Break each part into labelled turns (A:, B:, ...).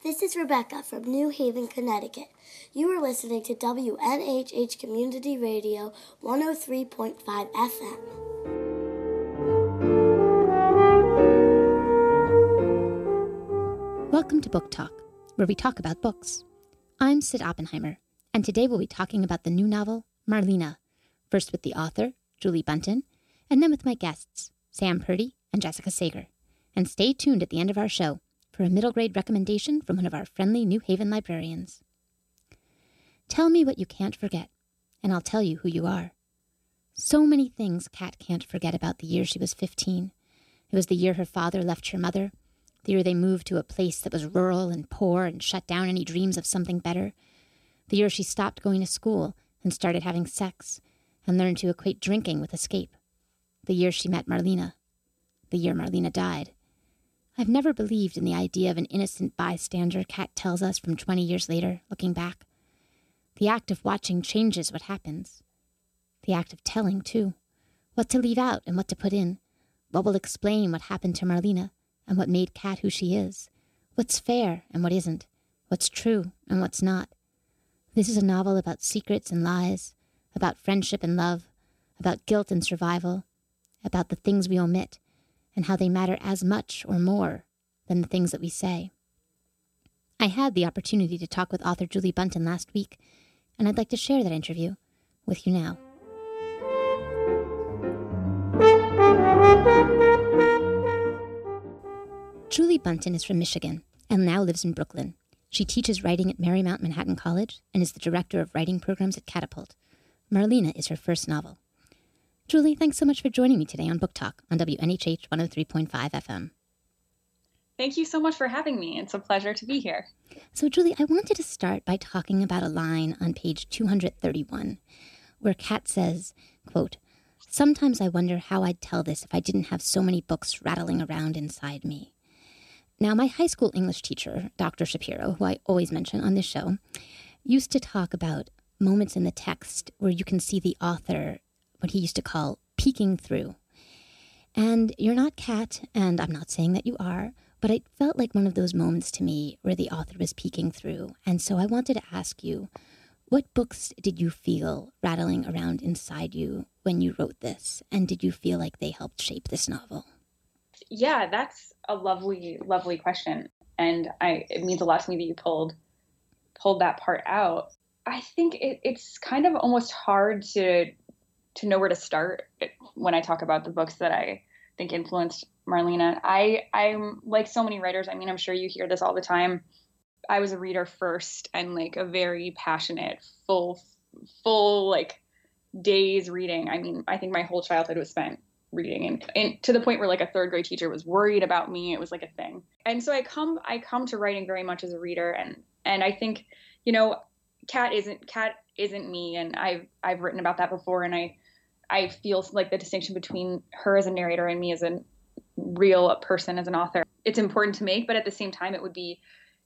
A: This is Rebecca from New Haven, Connecticut. You are listening to WNHH Community Radio 103.5 FM.
B: Welcome to Book Talk, where we talk about books. I'm Cyd Oppenheimer, and today we'll be talking about the new novel, Marlena, first with the author, Julie Buntin, and then with my guests, Sam Purdy and Jessica Sager. And stay tuned at the end of our show for a middle grade recommendation from one of our friendly New Haven librarians. Tell me what you can't forget, and I'll tell you who you are. So many things Kat can't forget about the year she was 15. It was the year her father left her mother, the year they moved to a place that was rural and poor and shut down any dreams of something better, the year she stopped going to school and started having sex and learned to equate drinking with escape, the year she met Marlena, the year Marlena died. I've never believed in the idea of an innocent bystander, Kat tells us from 20 years later, looking back. The act of watching changes what happens. The act of telling, too. What to leave out and what to put in. What will explain what happened to Marlena and what made Kat who she is. What's fair and what isn't. What's true and what's not. This is a novel about secrets and lies, about friendship and love, about guilt and survival, about the things we omit, and how they matter as much or more than the things that we say. I had the opportunity to talk with author Julie Buntin last week, and I'd like to share that interview with you now. Julie Buntin is from Michigan and now lives in Brooklyn. She teaches writing at Marymount Manhattan College and is the director of writing programs at Catapult. Marlena is her first novel. Julie, thanks so much for joining me today on Book Talk on WNHH 103.5 FM.
C: Thank you so much for having me. It's a pleasure to be here.
B: So, Julie, I wanted to start by talking about a line on page 231 where Kat says, quote, Sometimes I wonder how I'd tell this if I didn't have so many books rattling around inside me. Now, my high school English teacher, Dr. Shapiro, who I always mention on this show, used to talk about moments in the text where you can see the author, what he used to call peeking through. And you're not Kat, and I'm not saying that you are, but it felt like one of those moments to me where the author was peeking through. And so I wanted to ask you, what books did you feel rattling around inside you when you wrote this? And did you feel like they helped shape this novel?
C: Yeah, that's a lovely, lovely question. And I it means a lot to me that you pulled pulled that part out. I think it, it's kind of almost hard to to know where to start when I talk about the books that I think influenced Marlena. I I'm like so many writers. I mean, I'm sure you hear this all the time. I was a reader first and like a very passionate, full full like days reading. I mean, I think my whole childhood was spent reading and, and to the point where like a third grade teacher was worried about me. It was like a thing. And so I come I come to writing very much as a reader and and I think, you know, Kat isn't Kat isn't me and I've I've written about that before and I I feel like the distinction between her as a narrator and me as a real person as an author. It's important to make, but at the same time it would be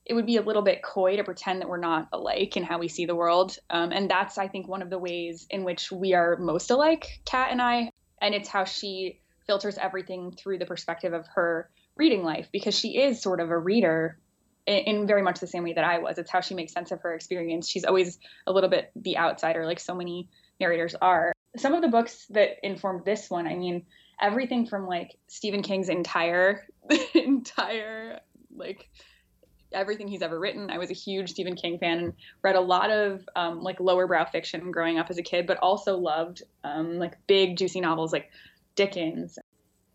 C: it would be a little bit coy to pretend that we're not alike in how we see the world. Um, and that's, I think, one of the ways in which we are most alike, Kat and I. And it's how she filters everything through the perspective of her reading life, because she is sort of a reader in, in very much the same way that I was. It's how she makes sense of her experience. She's always a little bit the outsider, like so many narrators are. Some of the books that informed this one, I mean, everything from like Stephen King's entire, entire, like, everything he's ever written. I was a huge Stephen King fan and read a lot of um, like lower brow fiction growing up as a kid, but also loved um, like big juicy novels like Dickens.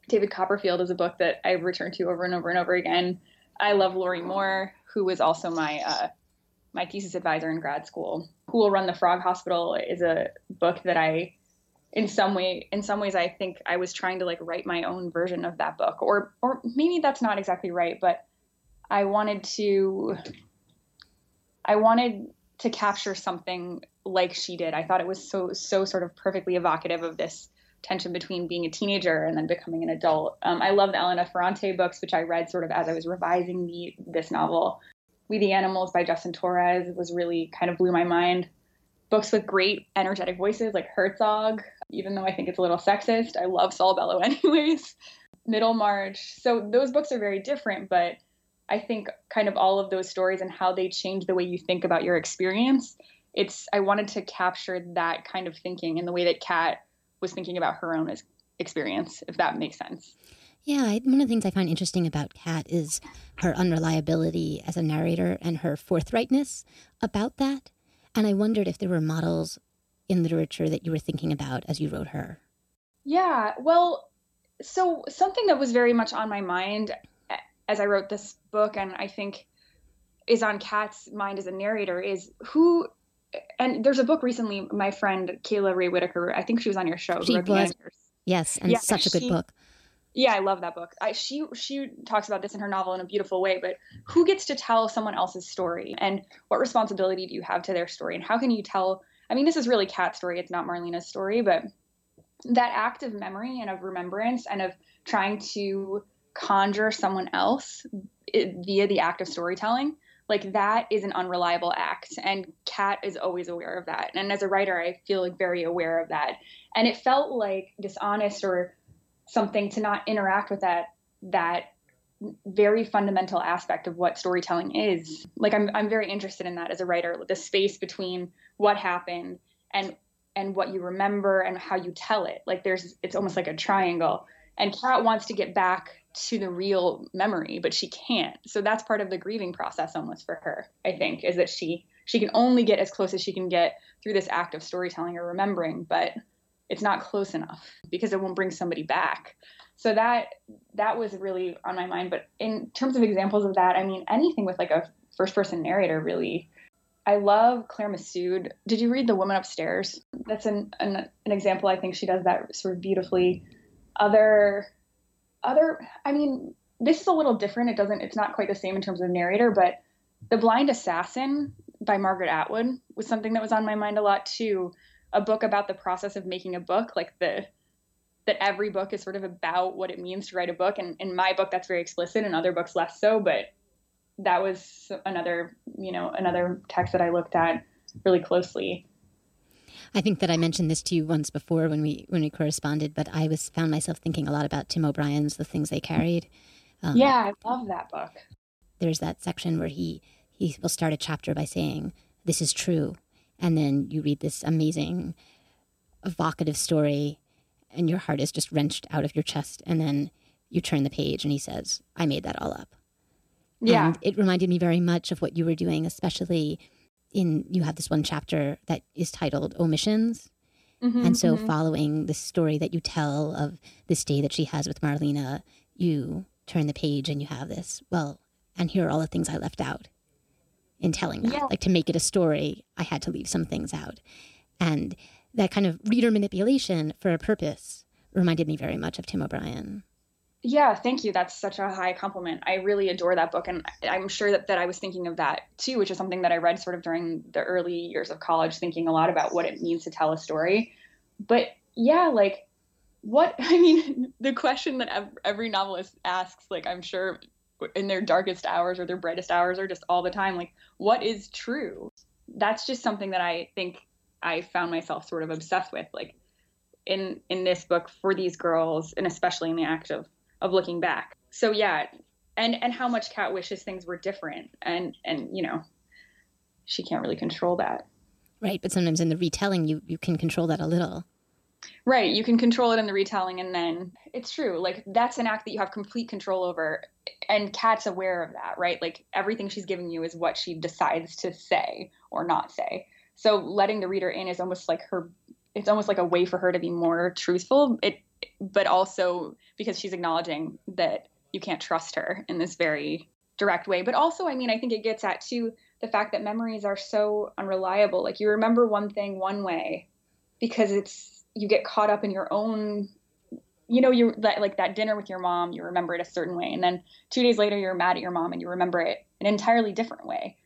C: David Copperfield is a book that I've returned to over and over and over again. I love Lorrie Moore, who was also my uh, my thesis advisor in grad school. Who Will Run the Frog Hospital is a book that I in some way in some ways I think I was trying to like write my own version of that book or or maybe that's not exactly right, but I wanted to I wanted to capture something like she did. I thought it was so so sort of perfectly evocative of this tension between being a teenager and then becoming an adult. Um, I love the Elena Ferrante books, which I read sort of as I was revising the this novel. We the Animals by Justin Torres was really kind of blew my mind. Books with great energetic voices like Herzog, even though I think it's a little sexist. I love Saul Bellow anyways. Middlemarch. So those books are very different, but I think kind of all of those stories and how they change the way you think about your experience. It's I wanted to capture that kind of thinking in the way that Kat was thinking about her own experience, if that makes sense.
B: Yeah, one of the things I find interesting about Kat is her unreliability as a narrator and her forthrightness about that. And I wondered if there were models in literature that you were thinking about as you wrote her.
C: Yeah, well, so something that was very much on my mind as I wrote this book, and I think is on Kat's mind as a narrator, is who. And there's a book recently. My friend Kayla Rae Whitaker, I think she was on your show.
B: She was, yes, and yeah, such a good
C: she,
B: book.
C: Yeah, I love that book. I, she she talks about this in her novel in a beautiful way. But who gets to tell someone else's story, and what responsibility do you have to their story, and how can you tell? I mean, this is really Kat's story. It's not Marlena's story, but that act of memory and of remembrance and of trying to conjure someone else eh, via the act of storytelling like that is an unreliable act and kat is always aware of that and as a writer i feel like very aware of that and it felt like dishonest or something to not interact with that that very fundamental aspect of what storytelling is like i'm i'm very interested in that as a writer the space between what happened and and what you remember and how you tell it. Like there's it's almost like a triangle. And Kat wants to get back to the real memory, but she can't. So that's part of the grieving process almost for her, I think, is that she she can only get as close as she can get through this act of storytelling or remembering, but it's not close enough because it won't bring somebody back. So that that was really on my mind. But in terms of examples of that, I mean anything with like a first person narrator really I love Claire Messud. Did you read The Woman Upstairs? That's an, an, an example. I think she does that sort of beautifully. Other, other. I mean, this is a little different. It doesn't. It's not quite the same in terms of narrator, but The Blind Assassin by Margaret Atwood was something that was on my mind a lot too. A book about the process of making a book, like the that every book is sort of about what it means to write a book. And in my book, that's very explicit. In other books, less so. But that was another, you know, another text that I looked at really closely.
B: I think that I mentioned this to you once before when we when we corresponded, but I was found myself thinking a lot about Tim O'Brien's The Things They Carried.
C: Um, yeah, I love that book.
B: There's that section where he he will start a chapter by saying, "This is true," and then you read this amazing, evocative story, and your heart is just wrenched out of your chest, and then you turn the page, and he says, "I made that all up."
C: Yeah.
B: And it reminded me very much of what you were doing, especially in you have this one chapter that is titled Omissions. Mm-hmm, and so, mm-hmm. following the story that you tell of this day that she has with Marlena, you turn the page and you have this, well, and here are all the things I left out in telling that. Yeah. Like to make it a story, I had to leave some things out. And that kind of reader manipulation for a purpose reminded me very much of Tim O'Brien.
C: Yeah, thank you. That's such a high compliment. I really adore that book. And I'm sure that, that I was thinking of that too, which is something that I read sort of during the early years of college, thinking a lot about what it means to tell a story. But yeah, like what, I mean, the question that every novelist asks, like I'm sure in their darkest hours or their brightest hours or just all the time, like what is true? That's just something that I think I found myself sort of obsessed with. Like, in in this book for these girls and especially in the act of of looking back. So yeah, and and how much Kat wishes things were different, and and you know, she can't really control that.
B: Right, but sometimes in the retelling, you you can control that a little.
C: Right, you can control it in the retelling, and then it's true. Like that's an act that you have complete control over, and Kat's aware of that, right? Like everything she's giving you is what she decides to say or not say. So letting the reader in is almost like her. It's almost like a way for her to be more truthful. It but also because she's acknowledging that you can't trust her in this very direct way. But also, I mean, I think it gets at too the fact that memories are so unreliable. Like you remember one thing one way because it's you get caught up in your own you know you that like that dinner with your mom you remember it a certain way and then 2 days later you're mad at your mom and you remember it an entirely different way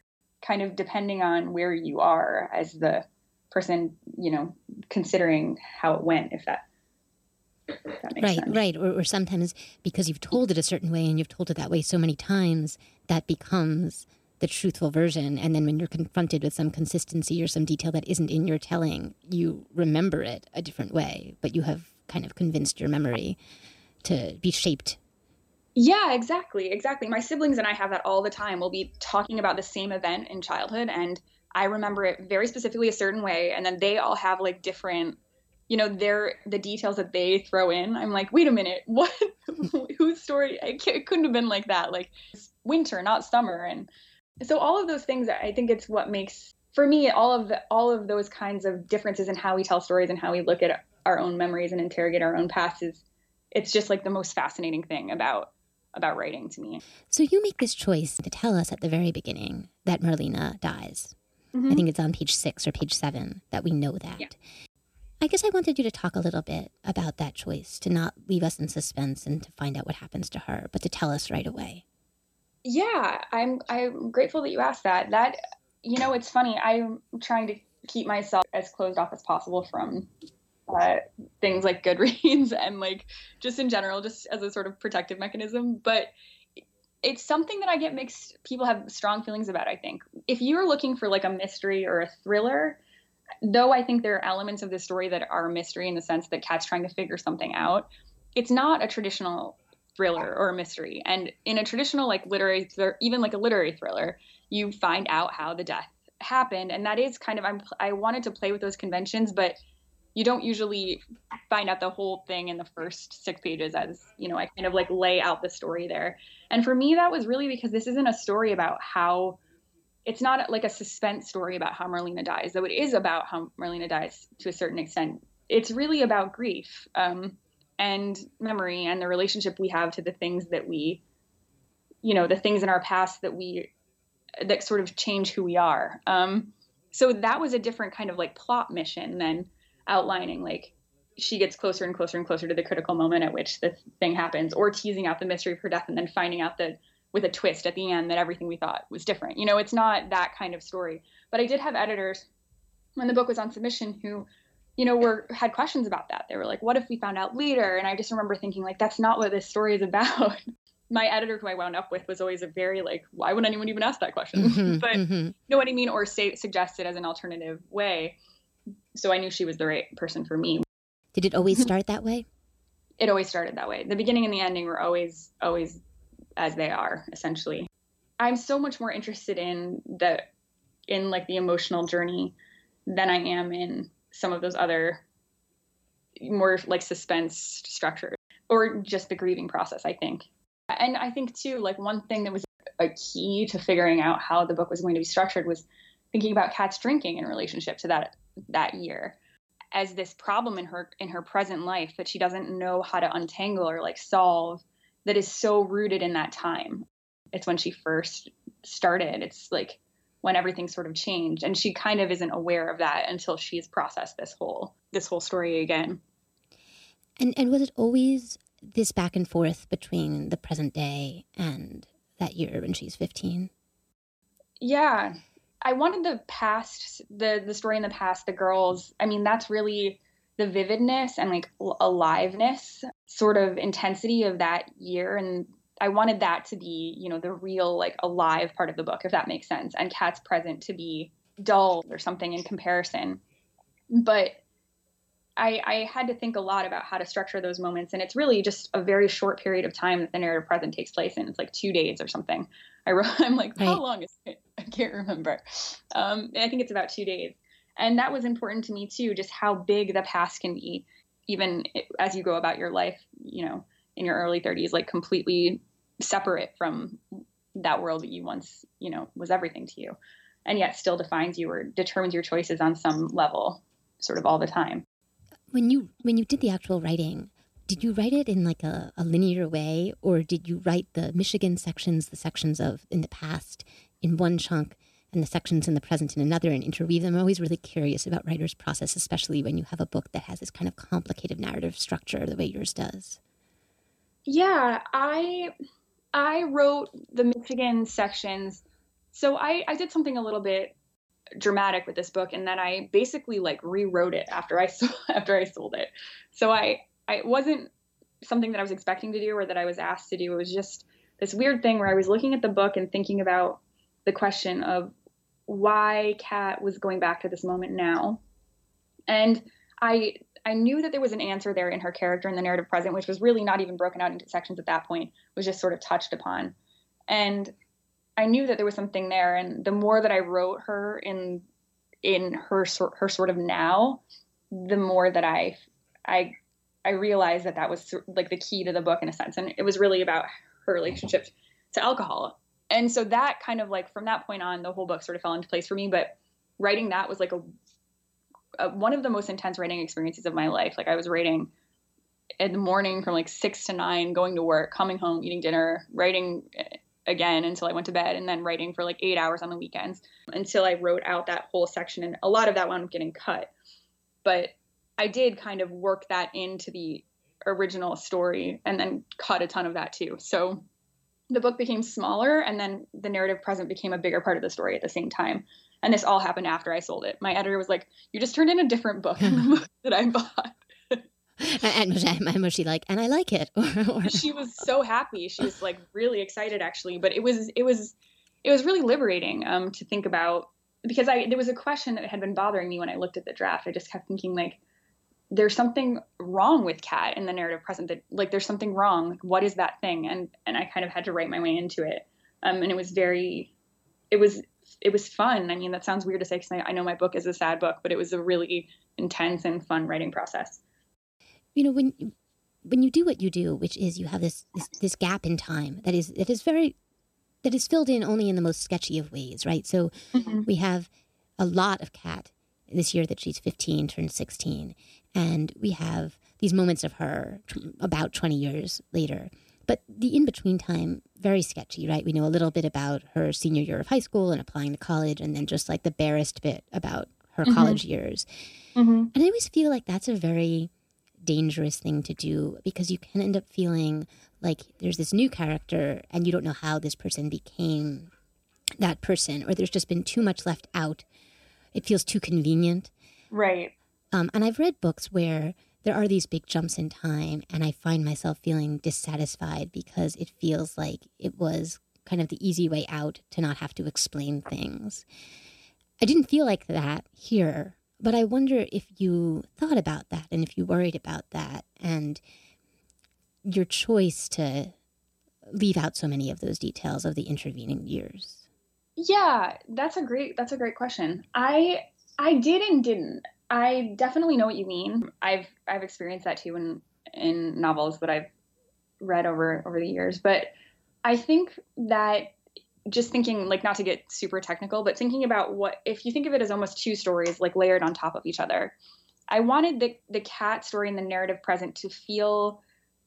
C: kind of depending on where you are as the person you know considering how it went if that
B: right,
C: sense.
B: right. Or, or sometimes because you've told it a certain way and you've told it that way so many times, that becomes the truthful version. And then when you're confronted with some consistency or some detail that isn't in your telling, you remember it a different way, but you have kind of convinced your memory to be shaped
C: Yeah, exactly. Exactly. My siblings and I have that all the time. We'll be talking about the same event in childhood and I remember it very specifically a certain way and then they all have like different you know, their the details that they throw in. I'm like, "Wait a minute. What whose story it, it couldn't have been like that. Like winter, not summer." And so all of those things I think it's what makes for me all of the, all of those kinds of differences in how we tell stories and how we look at our own memories and interrogate our own past is it's just like the most fascinating thing about about writing to me.
B: So you make this choice to tell us at the very beginning that marlena dies. Mm-hmm. I think it's on page six or page seven that we know that.
C: Yeah.
B: I guess I wanted you to talk a little bit about that choice to not leave us in suspense and to find out what happens to her, but to tell us right away.
C: Yeah, I'm I'm grateful that you asked that. That you know, it's funny. I'm trying to keep myself as closed off as possible from uh, things like Goodreads and like just in general, just as a sort of protective mechanism. But it's something that I get mixed. People have strong feelings about. I think if you're looking for like a mystery or a thriller, though I think there are elements of the story that are a mystery in the sense that Kat's trying to figure something out. It's not a traditional thriller or a mystery. And in a traditional like literary, even like a literary thriller, you find out how the death happened, and that is kind of I'm I wanted to play with those conventions, but you don't usually find out the whole thing in the first six pages as you know i kind of like lay out the story there and for me that was really because this isn't a story about how it's not like a suspense story about how marlena dies though it is about how marlena dies to a certain extent. It's really about grief um, and memory and the relationship we have to the things that we you know the things in our past that we that sort of change who we are. Um, so that was a different kind of like plot mission than outlining like she gets closer and closer and closer to the critical moment at which the thing happens or teasing out the mystery of her death and then finding out that with a twist at the end that everything we thought was different. You know it's not that kind of story. But i did have editors when the book was on submission who you know were had questions about that. They were like what if we found out later? And i just remember thinking like that's not what this story is about. My editor who i wound up with was always a very like why would anyone even ask that question? Mm-hmm, but mm-hmm. you know what i mean? Or say suggest it as an alternative way. So I knew she was the right person for me.
B: Did it always start that way?
C: It always started that way. The beginning and the ending were always always as they are, essentially. I'm so much more interested in the in like the emotional journey than I am in some of those other more like suspense structures or just the grieving process, I think. And I think too, like one thing that was a key to figuring out how the book was going to be structured was thinking about Kat's drinking in relationship to that that year as this problem in her in her present life that she doesn't know how to untangle or like solve that is so rooted in that time. It's when she first started. It's like when everything sort of changed and she kind of isn't aware of that until she's processed this whole this whole story again.
B: And and was it always this back and forth between the present day and that year when she's 15
C: yeah. I wanted the past, the the story in the past, the girls. I mean, that's really the vividness and like aliveness, sort of intensity of that year, and I wanted that to be, you know, the real like alive part of the book, if that makes sense, and Kat's present to be dull or something in comparison. But I, I had to think a lot about how to structure those moments, and it's really just a very short period of time that the narrative present takes place in. It's like two days or something. I wrote, I'm like, right. how long is it? I can't remember. Um, I think it's about two days, and that was important to me too. Just how big the past can be, even as you go about your life. You know, in your early 30s, like completely separate from that world that you once, you know, was everything to you, and yet still defines you or determines your choices on some level, sort of all the time
B: when you when you did the actual writing did you write it in like a, a, linear way or did you write the michigan sections the sections of in the past in one chunk and the sections in the present in another and interweave them i'm always really curious about writers process especially when you have a book that has this kind of complicated narrative structure the way yours does
C: yeah i i wrote the michigan sections so i i did something a little bit dramatic with this book and then I basically like rewrote it after I after I sold it. So I I wasn't something that I was expecting to do or that I was asked to do. It was just this weird thing where I was looking at the book and thinking about the question of why Kat was going back to this moment now. And I I knew that there was an answer there in her character in the narrative present, which was really not even broken out into sections at that point, was just sort of touched upon. And I knew that there was something there. And the more that I wrote her in in her sort her sort of now, the more that I I I realized that that was like the key to the book in a sense, and it was really about her relationship to alcohol. And so that kind of like from that point on, the whole book sort of fell into place for me. But writing that was like a, a one of the most intense writing experiences of my life. Like I was writing in the morning from like six to nine, going to work, coming home, eating dinner, writing eh, again until I went to bed, and then writing for like eight hours on the weekends until I wrote out that whole section. And a lot of that wound up getting cut. But I did kind of work that into the original story and then cut a ton of that too. So the book became smaller and then the narrative present became a bigger part of the story at the same time. And this all happened after I sold it. My editor was like, You just turned in a different book than the book that I bought.
B: and, was, and was she like, and I like it?
C: she was so happy. She was like really excited actually. But it was it was it was really liberating um, to think about because I there was a question that had been bothering me when I looked at the draft. I just kept thinking like, there's something wrong with Kat in the narrative present that like there's something wrong. What is that thing? And and I kind of had to write my way into it. Um, and it was very, it was it was fun. I mean, that sounds weird to say because I, I know my book is a sad book, but it was a really intense and fun writing process.
B: You know, when when you do what you do, which is you have this this, this gap in time that is that is very that is filled in only in the most sketchy of ways, right? So mm-hmm. we have a lot of Kat this year that she's 15, turned 16. And we have these moments of her about 20 years later. But the in between time, very sketchy, right? We know a little bit about her senior year of high school and applying to college, and then just like the barest bit about her mm-hmm. college years. Mm-hmm. And I always feel like that's a very dangerous thing to do because you can end up feeling like there's this new character and you don't know how this person became that person, or there's just been too much left out it feels too convenient.
C: Right.
B: Um, and I've read books where there are these big jumps in time, and I find myself feeling dissatisfied because it feels like it was kind of the easy way out to not have to explain things. I didn't feel like that here, but I wonder if you thought about that and if you worried about that and your choice to leave out so many of those details of the intervening years.
C: Yeah, that's a great that's a great question. I I did and didn't. I definitely know what you mean. I've I've experienced that too in in novels that I've read over over the years, but I think that just thinking like not to get super technical, but thinking about what if you think of it as almost two stories like layered on top of each other. I wanted the the Kat story and the narrative present to feel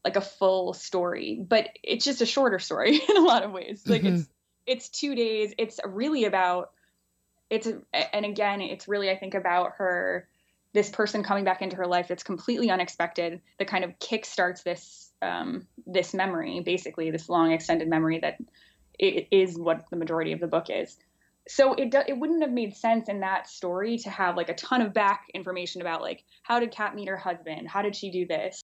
C: like a full story, but it's just a shorter story in a lot of ways. Like mm-hmm. it's it's two days. It's really about it's and again, it's really I think about her this person coming back into her life that's completely unexpected that kind of kickstarts this um, this memory, basically this long extended memory that it is what the majority of the book is. So it do, it wouldn't have made sense in that story to have like a ton of back information about like how did Kat meet her husband? How did she do this?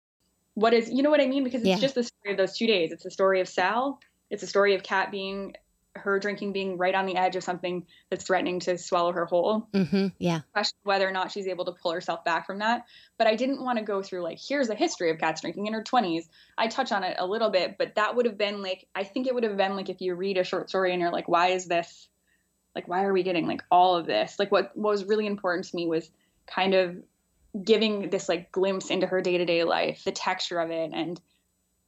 C: What is you know what I mean? Because it's yeah. just the story of those two days. It's the story of Sal. It's a story of Kat being her drinking being right on the edge of something that's threatening to swallow her whole.
B: Mm-hmm, yeah.
C: Question whether or not she's able to pull herself back from that. But I didn't want to go through like, here's a history of Kat's drinking in her 20s. I touch on it a little bit, but that would have been like, I think it would have been like if you read a short story and you're like, why is this, like, why are we getting like all of this? Like, what, what was really important to me was kind of giving this like glimpse into her day to day life, the texture of it, and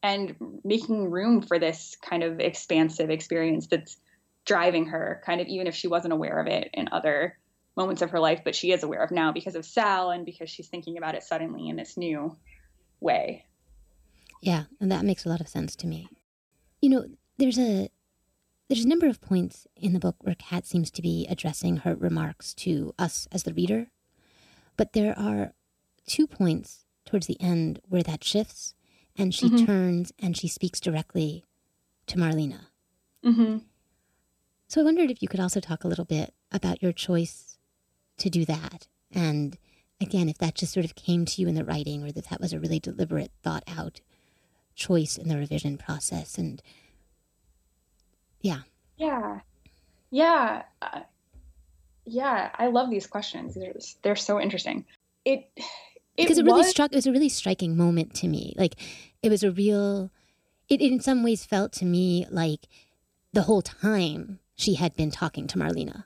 C: and making room for this kind of expansive experience that's driving her kind of even if she wasn't aware of it in other moments of her life but she is aware of now because of sal and because she's thinking about it suddenly in this new way.
B: Yeah and that makes a lot of sense to me. You know there's a there's a number of points in the book where kat seems to be addressing her remarks to us as the reader but there are two points towards the end where that shifts and she mm-hmm. turns and she speaks directly to Marlena. Mm-hmm. So I wondered if you could also talk a little bit about your choice to do that. And again, if that just sort of came to you in the writing or that that was a really deliberate, thought out choice in the revision process. And yeah.
C: Yeah. Yeah. Uh, yeah. I love these questions. They're, they're so interesting. It, It
B: because it really
C: was-
B: struck. It was a really striking moment to me. Like it was a real. It in some ways felt to me like the whole time she had been talking to Marlena,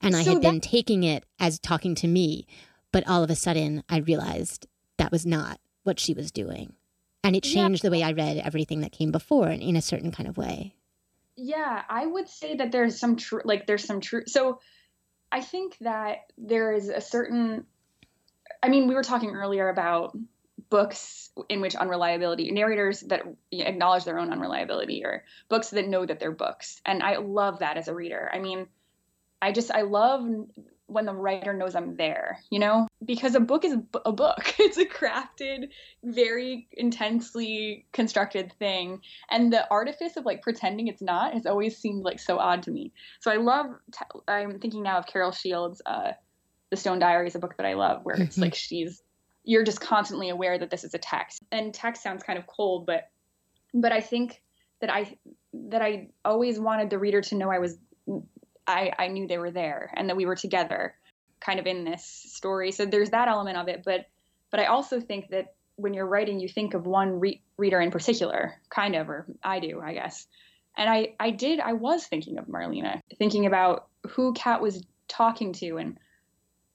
B: and I had
C: that-
B: been taking it as talking to me. But all of a sudden, I realized that was not what she was doing, and it
C: Yeah.
B: changed the way I read everything that came before in, in a certain kind of way.
C: Yeah, I would say that there's some true, like there's some true. So I think that there is a certain. I mean, we were talking earlier about books in which unreliability narrators that acknowledge their own unreliability or books that know that they're books. And i love that as a reader. I mean i just i love when the writer knows i'm there you know? Because a book is a book. It's a crafted very intensely constructed thing. And the artifice of like pretending it's not has always seemed like so odd to me. So i love i'm thinking now of carol shields uh the stone diary is a book that i love where it's like mm-hmm. she's you're just constantly aware that this is a text. And text sounds kind of cold but but i think that i that i always wanted the reader to know i was i i knew they were there and that we were together kind of in this story. So there's that element of it but but i also think that when you're writing you think of one re- reader in particular kind of or i do i guess. And i i did i was thinking of marlena thinking about who kat was talking to and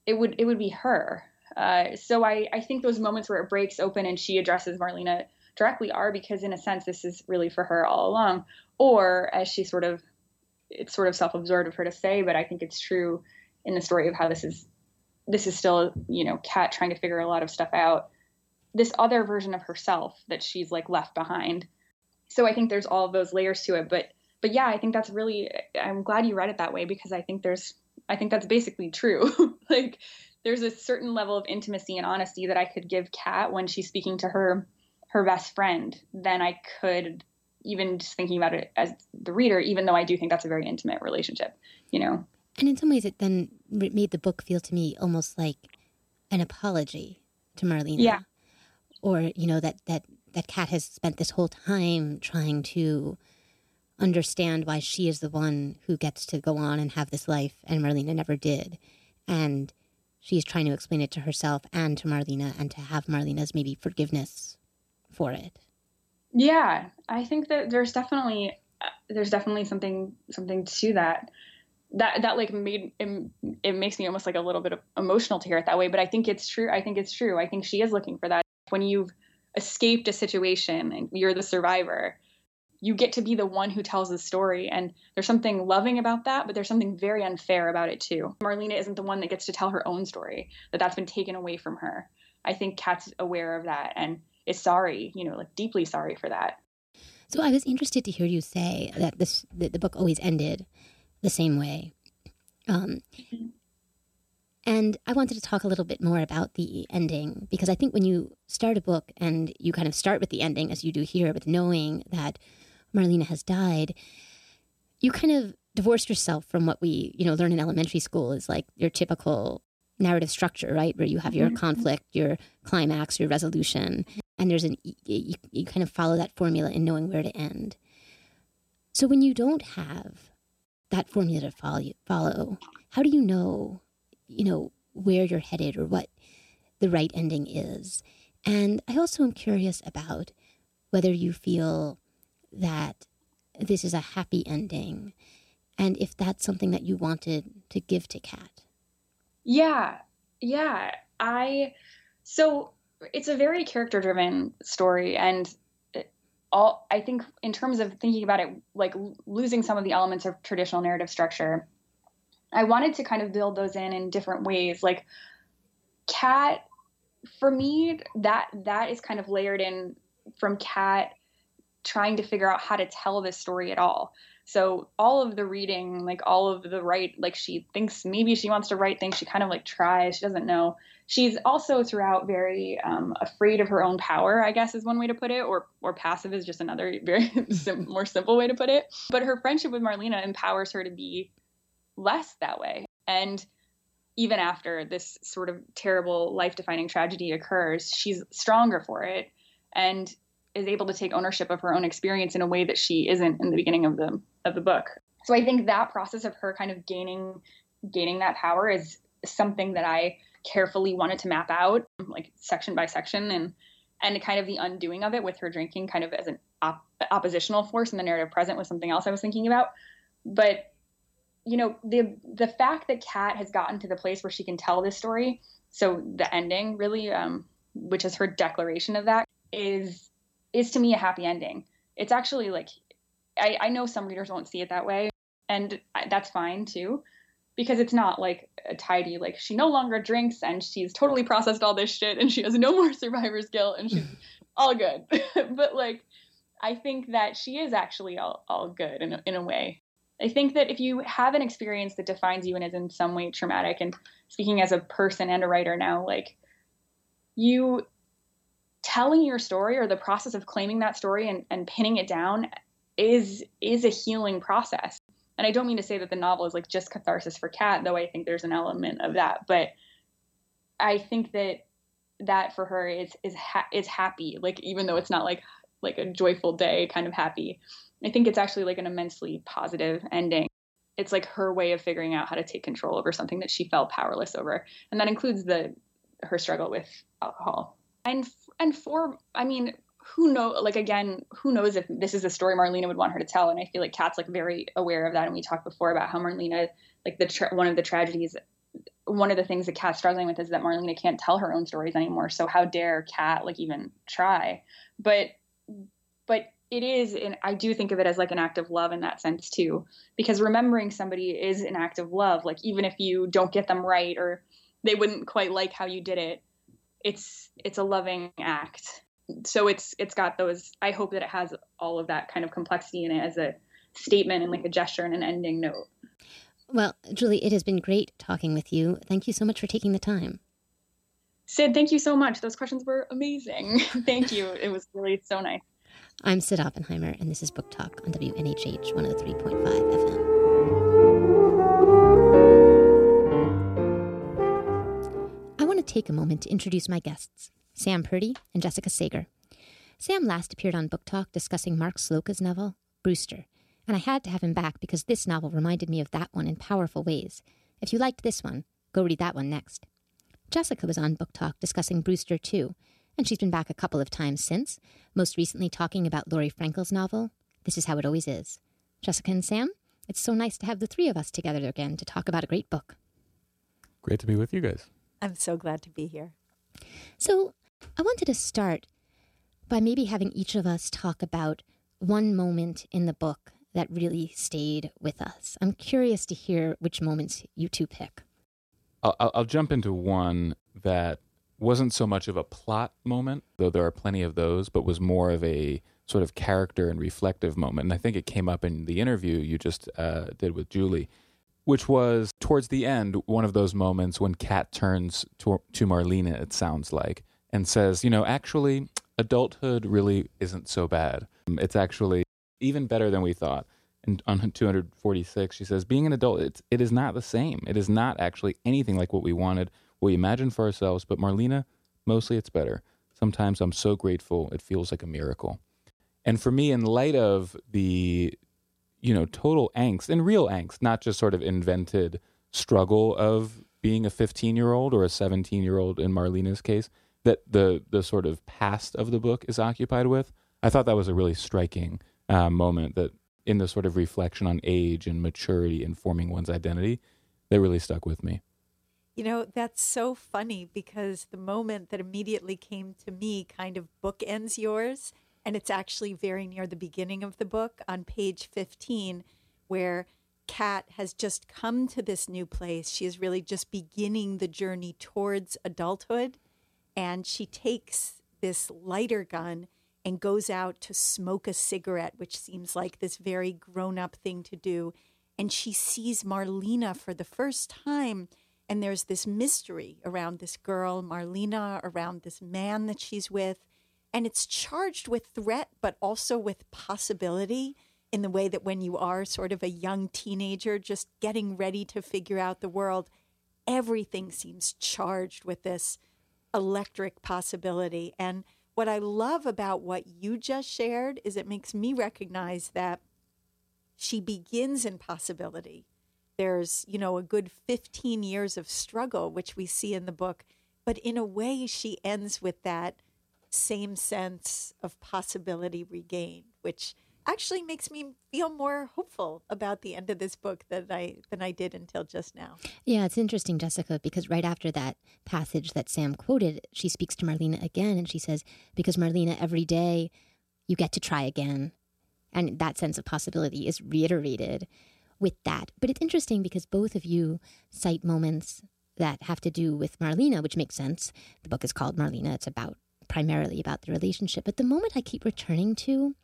C: it would it would be her. Uh, so I, I think those moments where it breaks open and she addresses Marlena directly are because in a sense this is really for her all along. Or as she sort of it's sort of self-absorbed of her to say but I think it's true in the story of how this is this is still you know Kat trying to figure a lot of stuff out. This other version of herself that she's like left behind. So I think there's all of those layers to it but but yeah I think that's really I'm glad you read it that way because I think there's I think that's basically true like there's a certain level of intimacy and honesty that I could give Kat when she's speaking to her her best friend than I could even just thinking about it as the reader, even though I do think that's a very intimate relationship, you know?
B: And in some ways, it then made the book feel to me almost like an apology to Marlena.
C: Yeah.
B: Or, you know, that, that, that Kat has spent this whole time trying to understand why she is the one who gets to go on and have this life and Marlena never did. And she's trying to explain it to herself and to Marlena and to have Marlena's maybe forgiveness for it.
C: Yeah, I think that there's definitely uh, there's definitely something something to that. That that like made it, it makes me almost like a little bit emotional to hear it that way, but I think it's true. I think it's true. I think she is looking for that. When you've escaped a situation and you're the survivor, you get to be the one who tells the story and there's something loving about that but there's something very unfair about it too. Marlena isn't the one that gets to tell her own story that that's been taken away from her. I think kat's aware of that and is sorry you know like deeply sorry for that.
B: So I was interested to hear you say that this that the book always ended the same way. Um, and I wanted to talk a little bit more about the ending because I think when you start a book and you kind of start with the ending, as you do here, with knowing that Marlena has died, you kind of divorce yourself from what we, you know, learn in elementary school is like your typical narrative structure, right? Where you have your
C: Mhm.
B: conflict, your climax, your resolution, and there's an you, you kind of follow that formula in knowing where to end. So when you don't have that formula to follow, follow, how do you know, you know, where you're headed or what the right ending is? And I also am curious about whether you feel that this is a happy ending and if that's something that you wanted to give to Kat.
C: Yeah, yeah. I so it's a very character driven story and all I think in terms of thinking about it like losing some of the elements of traditional narrative structure. I wanted to kind of build those in in different ways. Like Kat for me that that is kind of layered in from Kat trying to figure out how to tell this story at all. So all of the reading, like all of the write, like she thinks maybe she wants to write things. She kind of like tries. She doesn't know. She's also throughout very um, afraid of her own power. I guess is one way to put it, or or passive is just another very sim- more simple way to put it. But her friendship with Marlena empowers her to be less that way. And even after this sort of terrible life-defining tragedy occurs, she's stronger for it and is able to take ownership of her own experience in a way that she isn't in the beginning of the of the book. So I think that process of her kind of gaining gaining that power is something that I carefully wanted to map out like section by section and and kind of the undoing of it with her drinking kind of as an op- oppositional force in the narrative present was something else I was thinking about. But you know, the the fact that Kat has gotten to the place where she can tell this story, so the ending really, um, which is her declaration of that, is is to me a happy ending. It's actually like I, I know some readers won't see it that way, and that's fine too because it's not like a tidy like she no longer drinks and she's totally processed all this shit and she has no more survivor's guilt and she's all good but like i think that she is actually all, all good in a, in a way i think that if you have an experience that defines you and is in some way traumatic and speaking as a person and a writer now like you telling your story or the process of claiming that story and, and pinning it down is is a healing process and I don't mean to say that the novel is like just catharsis for Kat, though I think there's an element of that. But I think that that for her is is ha- is happy. Like even though it's not like like a joyful day kind of happy, I think it's actually like an immensely positive ending. It's like her way of figuring out how to take control over something that she felt powerless over, and that includes the her struggle with alcohol. And and for I mean who know like again who knows if this is a story marlena would want her to tell. And i feel like kat's like very aware of that. And we talked before about how marlena like the tra- one of the tragedies one of the things that kat's struggling with is that marlena can't tell her own stories anymore. So how dare kat like even try? But but it is and i do think of it as like an act of love in that sense too. Because remembering somebody is an act of love. Like even if you don't get them right or they wouldn't quite like how you did it it's it's a loving act. So it's it's got those i hope that it has all of that kind of complexity in it as a statement and like a gesture and an ending note.
B: Well julie it has been great talking with you. Thank you so much for taking the time.
C: Cyd thank you so much. Those questions were amazing. Thank you. It was really so nice.
B: I'm cyd oppenheimer and this is book talk on wnhh 103.5 fm to take a moment to introduce my guests. Sam Purdy, and Jessica Sager. Sam last appeared on Book Talk discussing Mark Slouka's novel, Brewster, and I had to have him back because this novel reminded me of that one in powerful ways. If you liked this one, go read that one next. Jessica was on Book Talk discussing Brewster too, and she's been back a couple of times since, most recently talking about Laurie Frankel's novel, This Is How It Always Is. Jessica and Sam, it's so nice to have the three of us together again to talk about a great book.
D: Great to be with you guys.
E: I'm so glad to be here.
B: So, I wanted to start by maybe having each of us talk about one moment in the book that really stayed with us. I'm curious to hear which moments you two pick.
D: I'll, I'll jump into one that wasn't so much of a plot moment, though there are plenty of those, but was more of a sort of character and reflective moment. And I think it came up in the interview you just uh, did with Julie, which was towards the end, one of those moments when Kat turns to, to Marlena, it sounds like, and says, you know, actually, adulthood really isn't so bad. It's actually even better than we thought. And on 246, she says, being an adult, it's, it is not the same. It is not actually anything like what we wanted, what we imagined for ourselves. But Marlena, mostly it's better. Sometimes I'm so grateful, it feels like a miracle. And for me, in light of the, you know, total angst and real angst, not just sort of invented struggle of being a 15 year old or a 17 year old in Marlena's case, that the the sort of past of the book is occupied with. I thought that was a really striking uh, moment that in the sort of reflection on age and maturity and forming one's identity that really stuck with me.
E: You know, that's so funny because the moment that immediately came to me kind of bookends yours. And it's actually very near the beginning of the book on page 15, where Kat has just come to this new place. She is really just beginning the journey towards adulthood and she takes this lighter gun and goes out to smoke a cigarette, which seems like this very grown up thing to do. And she sees Marlena for the first time. And there's this mystery around this girl, Marlena, around this man that she's with. And it's charged with threat, but also with possibility in the way that when you are sort of a young teenager, just getting ready to figure out the world, everything seems charged with this electric possibility. And what I love about what you just shared is it makes me recognize that she begins in possibility. there's, you know, a good 15 years of struggle, which we see in the book. But in a way, she ends with that same sense of possibility regained, which actually makes me feel more hopeful about the end of this book than I than I did until just now.
B: Yeah, it's interesting, Jessica, because right after that passage that Sam quoted, she speaks to Marlena again and she says, Because Marlena, every day you get to try again. And that sense of possibility is reiterated with that. But it's interesting because both of you cite moments that have to do with Marlena, which makes sense. The book is called Marlena. It's about primarily about the relationship. But the moment I keep returning to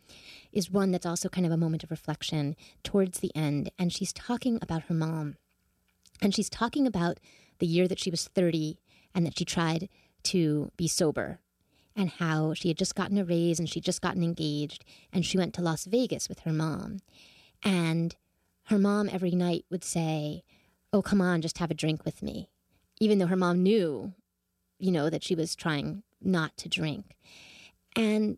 B: is one that's also kind of a moment of reflection towards the end. And she's talking about her mom. And she's talking about the year that she was 30 and that she tried to be sober and how she had just gotten a raise and she'd just gotten engaged and she went to Las Vegas with her mom. And her mom every night would say, Oh, come on, just have a drink with me. Even though her mom knew, you know, that she was trying not to drink. And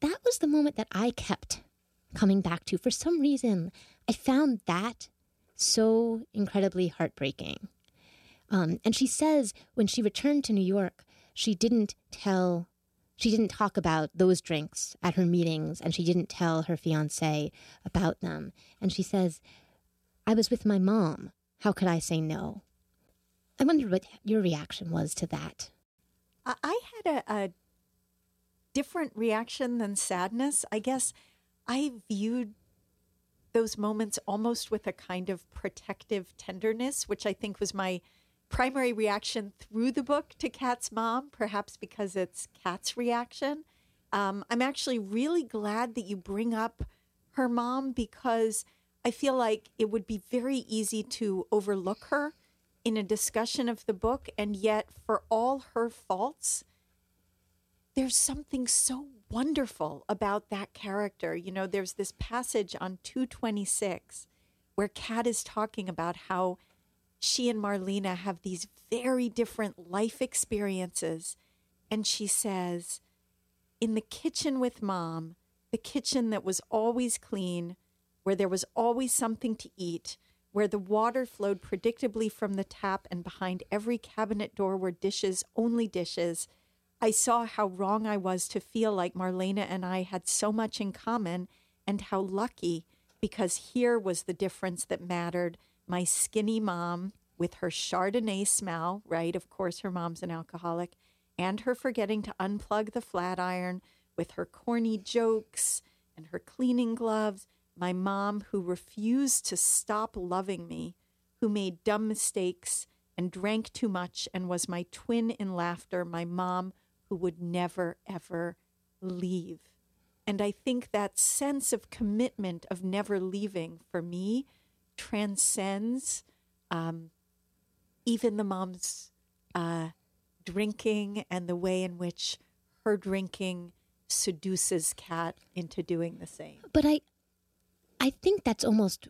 B: that was the moment that I kept coming back to. For some reason, I found that so incredibly heartbreaking. Um, and she says when she returned to New York, she didn't tell, she didn't talk about those drinks at her meetings, and she didn't tell her fiance about them. And she says, I was with my mom. How could I say no? I wonder what your reaction was to that.
E: I had a, a different reaction than sadness. I guess I viewed those moments almost with a kind of protective tenderness, which I think was my primary reaction through the book to Kat's mom, perhaps because it's Kat's reaction. Um, I'm actually really glad that you bring up her mom because I feel like it would be very easy to overlook her in a discussion of the book. And yet, for all her faults, there's something so wonderful about that character. You know, there's this passage on 226 where Kat is talking about how she and Marlena have these very different life experiences. And she says, In the kitchen with mom, the kitchen that was always clean, where there was always something to eat, where the water flowed predictably from the tap, and behind every cabinet door were dishes, only dishes. I saw how wrong I was to feel like Marlena and I had so much in common, and how lucky, because here was the difference that mattered. My skinny mom, with her Chardonnay smell, right? Of course, her mom's an alcoholic, and her forgetting to unplug the flat iron, with her corny jokes and her cleaning gloves, my mom who refused to stop loving me, who made dumb mistakes and drank too much and was my twin in laughter, my mom who would never, ever leave. And I think that sense of commitment of never leaving for me transcends um, even the mom's uh, drinking and the way in which her drinking seduces Kat into doing the same.
B: But I, I think that's almost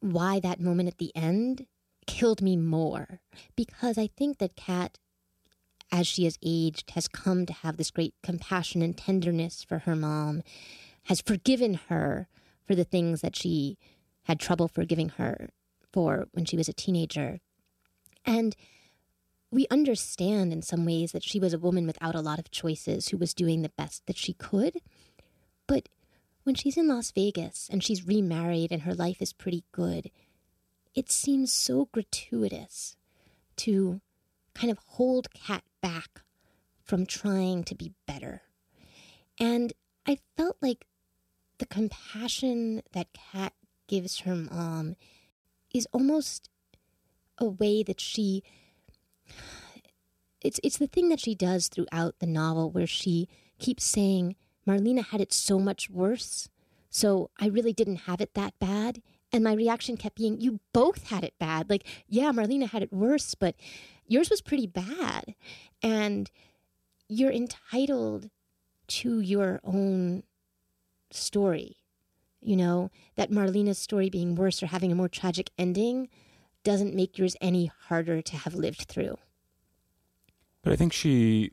B: why that moment at the end killed me more because I think that Kat, as she has aged, has come to have this great compassion and tenderness for her mom, has forgiven her for the things that she had trouble forgiving her for when she was a teenager. And we understand in some ways that she was a woman without a lot of choices who was doing the best that she could. But when she's in Las Vegas and she's remarried and her life is pretty good, it seems so gratuitous to kind of hold Kat back from trying to be better. And I felt like the compassion that Kat gives her mom is almost a way that she it's it's the thing that she does throughout the novel where she keeps saying Marlena had it so much worse. So I really didn't have it that bad. And my reaction kept being, You both had it bad. Like, yeah, Marlena had it worse, but yours was pretty bad. And you're entitled to your own story. You know, that Marlena's story being worse or having a more tragic ending doesn't make yours any harder to have lived through.
D: But I think she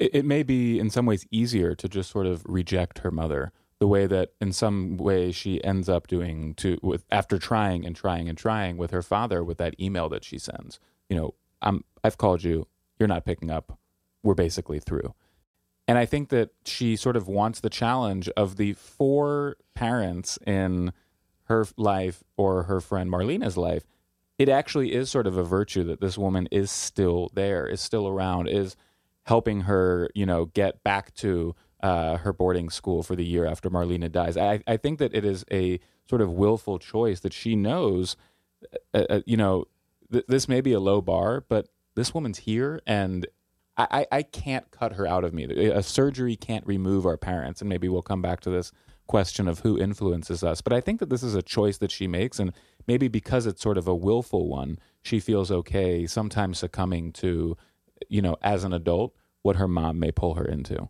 D: it, it may be in some ways easier to just sort of reject her mother the way that in some way she ends up doing to with after trying and trying and trying with her father with that email that she sends. You know, I'm I've called you, you're not picking up. We're basically through. And I think that she sort of wants the challenge of the four parents in her life or her friend Marlena's life. It actually is sort of a virtue that this woman is still there, is still around, is helping her, you know, get back to uh, her boarding school for the year after Marlena dies. I, I think that it is a sort of willful choice that she knows, uh, uh, you know, th- this may be a low bar, but this woman's here and I, I can't cut her out of me. A surgery can't remove our parents, and maybe we'll come back to this question of who influences us. But I think that this is a choice that she makes, and maybe because it's sort of a willful one, she feels okay sometimes succumbing to, you know, as an adult, what her mom may pull her into.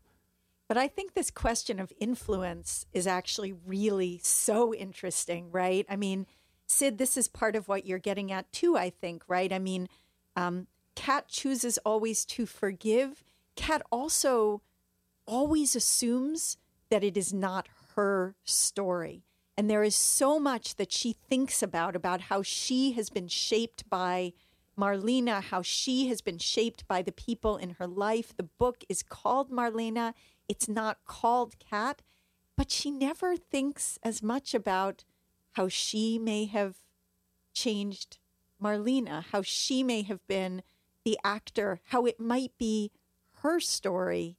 E: But I think this question of influence is actually really so interesting, right? I mean, Cyd, this is part of what you're getting at too, I think, right? I mean, um, Kat chooses always to forgive. Kat also always assumes that it is not her story. And there is so much that she thinks about, about how she has been shaped by Marlena, how she has been shaped by the people in her life. The book is called Marlena, it's not called Kat, but she never thinks as much about how she may have changed Marlena, how she may have been the actor how it might be her story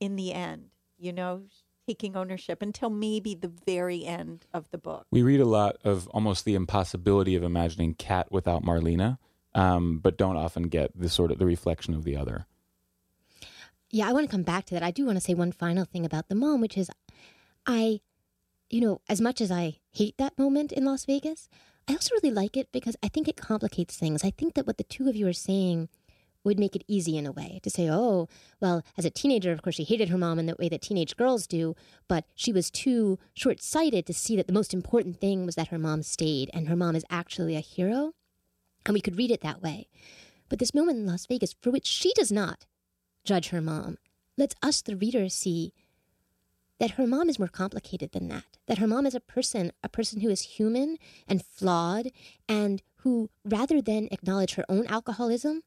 E: in the end, you know, taking ownership until maybe the very end of the book.
D: We read a lot of almost the impossibility of imagining Kat without Marlena, um, but don't often get the sort of the reflection of the other.
B: Yeah, I want to come back to that. I do want to say one final thing about the mom, which is I, you know, as much as I hate that moment in Las Vegas, I also really like it because I think it complicates things. I think that what the two of you are saying would make it easy in a way to say, oh, well, as a teenager, of course, she hated her mom in the way that teenage girls do, but she was too short sighted to see that the most important thing was that her mom stayed and her mom is actually a hero. And we could read it that way. But this moment in Las Vegas, for which she does not judge her mom, lets us, the reader, see that her mom is more complicated than that. That her mom is a person, a person who is human and flawed, and who, rather than acknowledge her own alcoholism,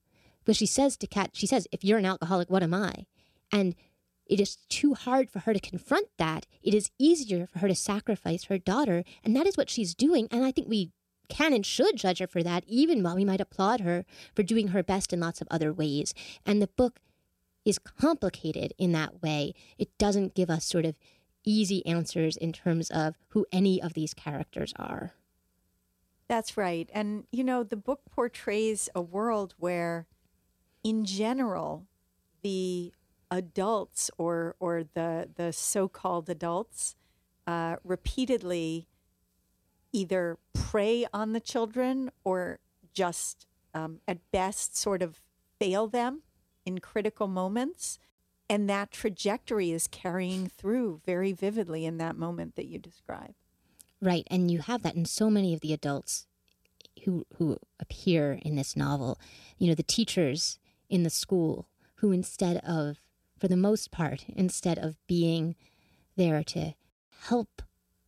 B: but she says to Kat, she says, if you're an alcoholic, what am I? And it is too hard for her to confront that. It is easier for her to sacrifice her daughter. And that is what she's doing. And I think we can and should judge her for that, even while we might applaud her for doing her best in lots of other ways. And the book is complicated in that way. It doesn't give us sort of easy answers in terms of who any of these characters are.
E: That's right. And, you know, the book portrays a world where in general, the adults or or the the so-called adults uh, repeatedly either prey on the children or just um, at best sort of fail them in critical moments. And that trajectory is carrying through very vividly in that moment that you describe.
B: Right. And you have that in so many of the adults who who appear in this novel. You know the teachers in the school who, instead of, for the most part, instead of being there to help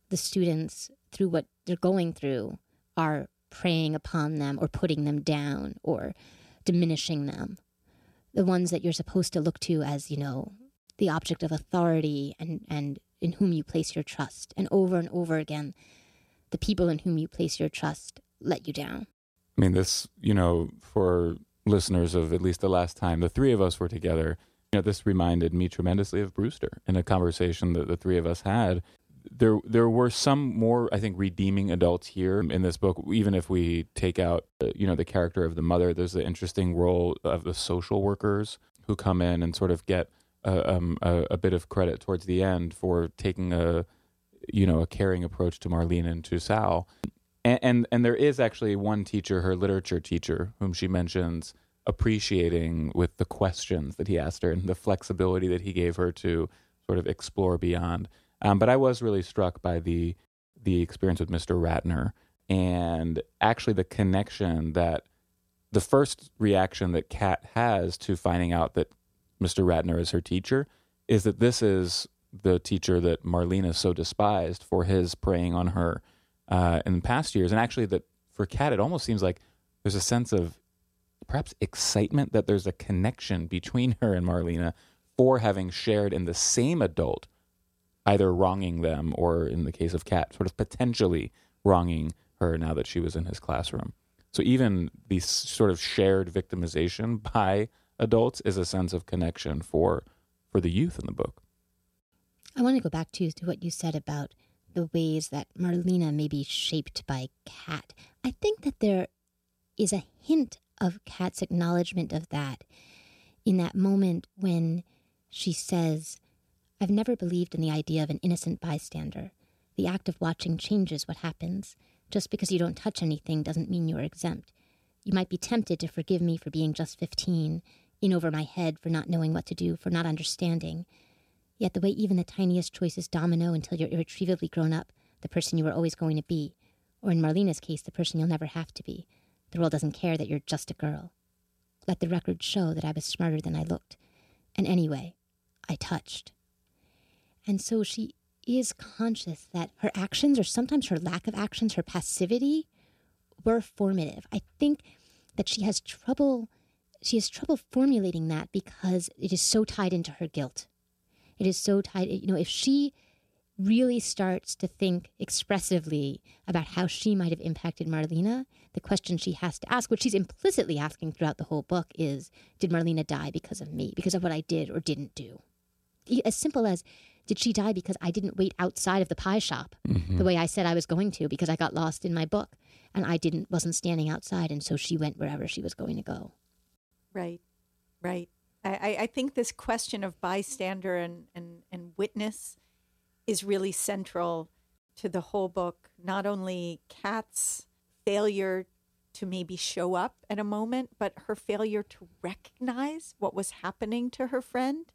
B: the students through what they're going through, are preying upon them or putting them down or diminishing them. The ones that you're supposed to look to as, you know, the object of authority and, and in whom you place your trust. And over and over again, the people in whom you place your trust let you down.
D: I mean, this, you know, for listeners of at least the last time the three of us were together, you know, this reminded me tremendously of Brewster in a conversation that the three of us had. There, there were some more, I think, redeeming adults here in this book. Even if we take out, uh, you know, the character of the mother, there's the interesting role of the social workers who come in and sort of get a, um, a, a bit of credit towards the end for taking a, you know, a caring approach to Marlena and to Sal and, and and there is actually one teacher, her literature teacher, whom she mentions appreciating with the questions that he asked her and the flexibility that he gave her to sort of explore beyond. Um, but I was really struck by the the experience with Mr. Ratner and actually the connection that the first reaction that Kat has to finding out that Mr. Ratner is her teacher is that this is the teacher that Marlena so despised for his preying on her uh, in past years. And actually, that for Kat, it almost seems like there's a sense of perhaps excitement that there's a connection between her and Marlena for having shared in the same adult, either wronging them or, in the case of Kat, sort of potentially wronging her now that she was in his classroom. So even the sort of shared victimization by adults is a sense of connection for for the youth in the book.
B: I want to go back to, to what you said about the ways that Marlena may be shaped by Kat. I think that there is a hint of Kat's acknowledgement of that in that moment when she says, I've never believed in the idea of an innocent bystander. The act of watching changes what happens. Just because you don't touch anything doesn't mean you're exempt. You might be tempted to forgive me for being just 15, in over my head for not knowing what to do, for not understanding. Yet the way even the tiniest choices domino until you're irretrievably grown up, the person you were always going to be, or in Marlena's case, the person you'll never have to be. The world doesn't care that you're just a girl. Let the record show that I was smarter than I looked. And anyway, I touched. And so she is conscious that her actions, or sometimes her lack of actions, her passivity, were formative. I think that she has trouble she has trouble formulating that because it is so tied into her guilt. It is so tied, you know, if she really starts to think expressively about how she might have impacted Marlena, the question she has to ask, which she's implicitly asking throughout the whole book, is Did Marlena die because of me, because of what I did or didn't do? As simple as, Did she die because I didn't wait outside of the pie shop mm-hmm. the way I said I was going to because I got lost in my book and I didn't wasn't standing outside and so she went wherever she was going to go?
E: Right, right. I, I think this question of bystander and, and, and witness is really central to the whole book. Not only Kat's failure to maybe show up at a moment, but her failure to recognize what was happening to her friend,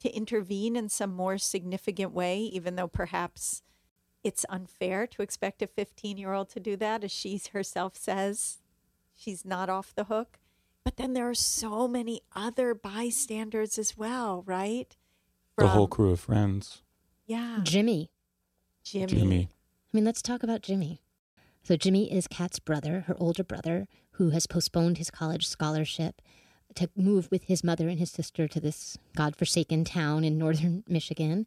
E: to intervene in some more significant way, even though perhaps it's unfair to expect a 15 year old to do that, as she herself says. She's not off the hook. But then there are so many other bystanders as well, right?
D: From, the whole crew of friends.
E: Yeah.
B: Jimmy.
E: Jimmy.
D: Jimmy.
B: I mean, let's talk about Jimmy. So, Jimmy is Kat's brother, her older brother, who has postponed his college scholarship to move with his mother and his sister to this godforsaken town in northern Michigan.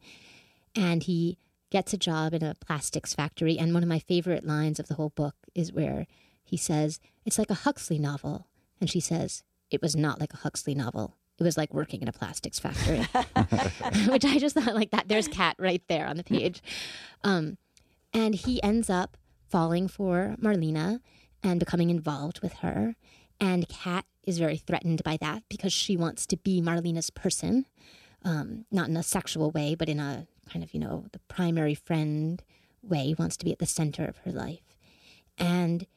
B: And he gets a job in a plastics factory. And one of my favorite lines of the whole book is where he says, It's like a Huxley novel. And she says, It was not like a Huxley novel. It was like working in a plastics factory, which I just thought like that. There's Kat right there on the page. Um, and he ends up falling for Marlena and becoming involved with her. And Kat is very threatened by that because she wants to be Marlena's person, um, not in a sexual way, but in a kind of, you know, the primary friend way, wants to be at the center of her life. And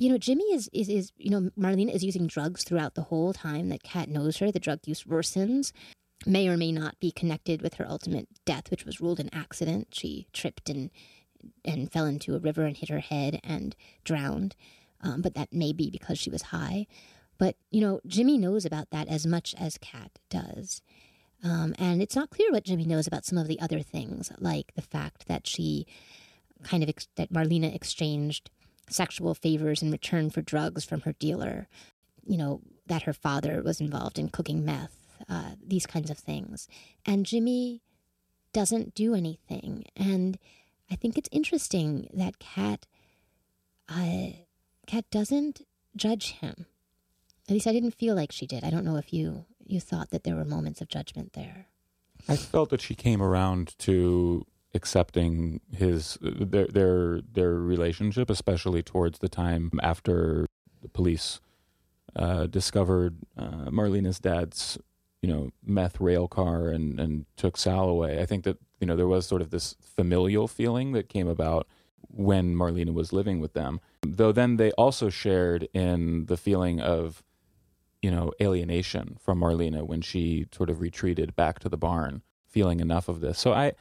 B: you know, Jimmy is, is, is, you know, Marlena is using drugs throughout the whole time that Kat knows her. The drug use worsens, may or may not be connected with her ultimate death, which was ruled an accident. She tripped and and fell into a river and hit her head and drowned. Um, but that may be because she was high. But, you know, Jimmy knows about that as much as Kat does. Um, and it's not clear what Jimmy knows about some of the other things, like the fact that she kind of, ex- that Marlena exchanged sexual favors in return for drugs from her dealer, you know, that her father was involved in cooking meth, uh, these kinds of things. And Jimmy doesn't do anything. And I think it's interesting that Kat, uh, Kat doesn't judge him. At least I didn't feel like she did. I don't know if you you thought that there were moments of judgment there.
D: I felt that she came around to accepting his their their their relationship, especially towards the time after the police uh, discovered uh, Marlena's dad's you know meth rail car and and took Sal away. I think that you know there was sort of this familial feeling that came about when Marlena was living with them. Though then they also shared in the feeling of you know alienation from Marlena when she sort of retreated back to the barn, feeling enough of this. So I